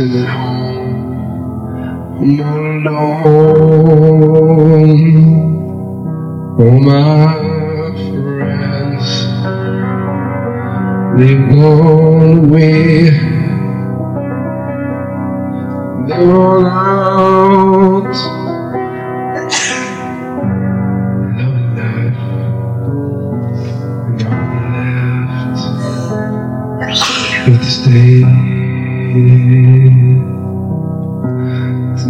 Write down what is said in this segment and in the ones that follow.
alone. Oh, all my friends, they've gone away. They're all out. I'm left with stay.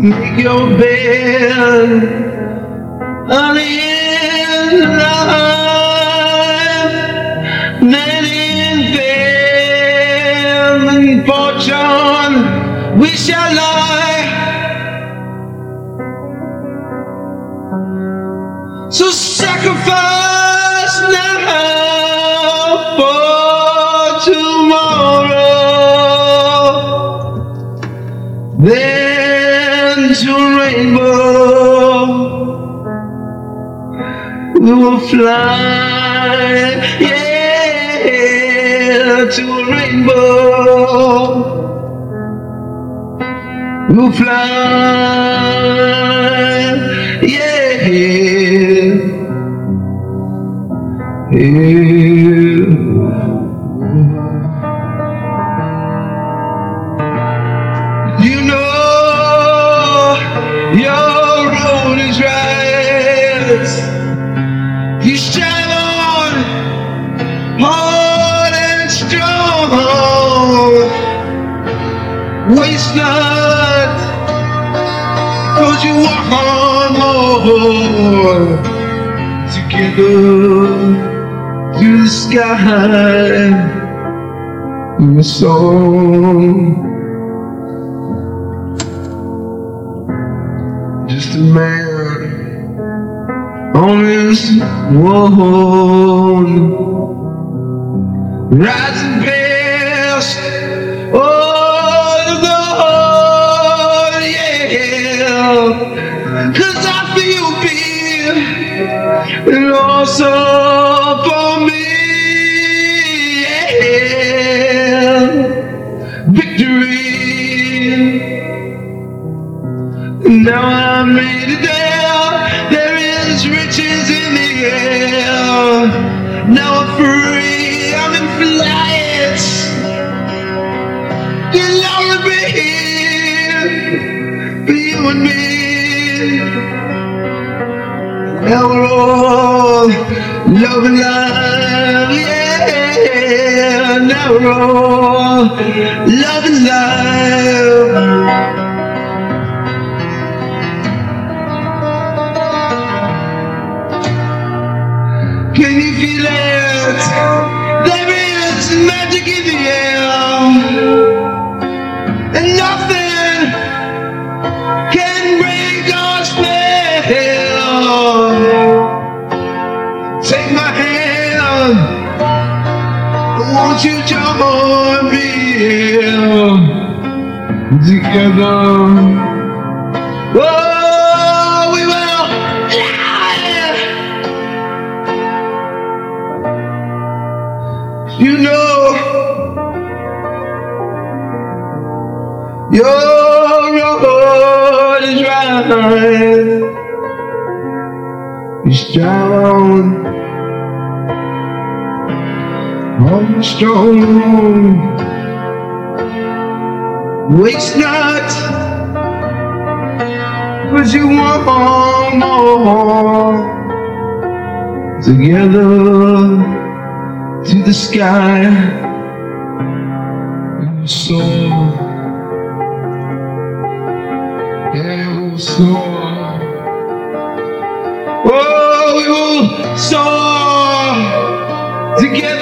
Make your bed on the life, then in fame and fortune we shall lie. So sacrifice we will fly, yeah, to a rainbow. We'll fly, yeah, yeah. You know your road is right. Waste not, cause you walk on more. Together through the sky. In a song. Just a man on this one rising past all oh, also for me, yeah. Victory. Now I made it there. There is riches in the air. Now I'm free. I'm in flight. You'll always be here for you and me. Now we're all love and life. Yeah. Now we're love life. Can you feel it? There is magic in the air, me here together? Oh, we will. You know your road is right. You're strong, I'm strong. Waste not, cause you want more. Together to the sky and soar. Yeah, we'll soar. Oh, we will soar. Together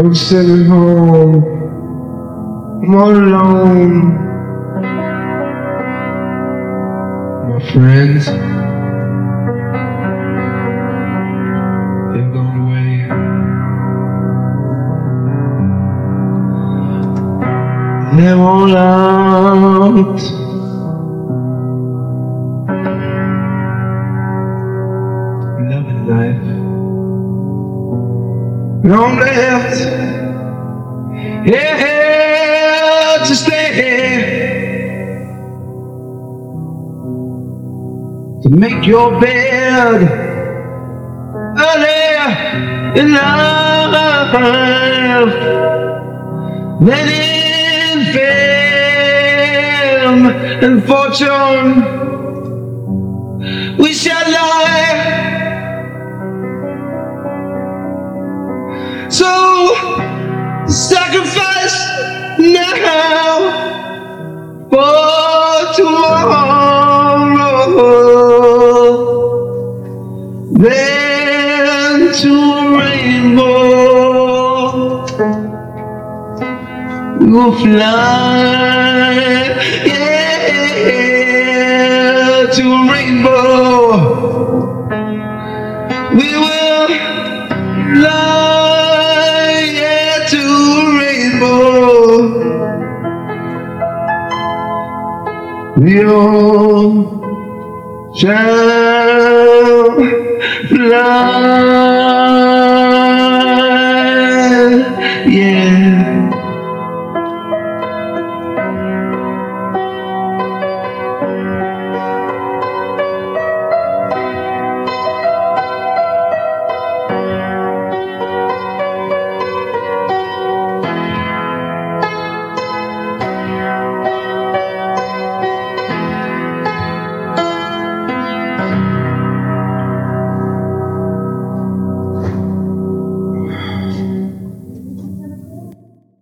I'm sitting home, I'm all alone. My friends, they've gone away. They're all out. Loving life. No left. Yeah, to stay. To make your bed earlier in life than in fame and fortune. We shall lie. Sacrifice now for tomorrow. Then to rainbow will fly, All shall fly, yeah.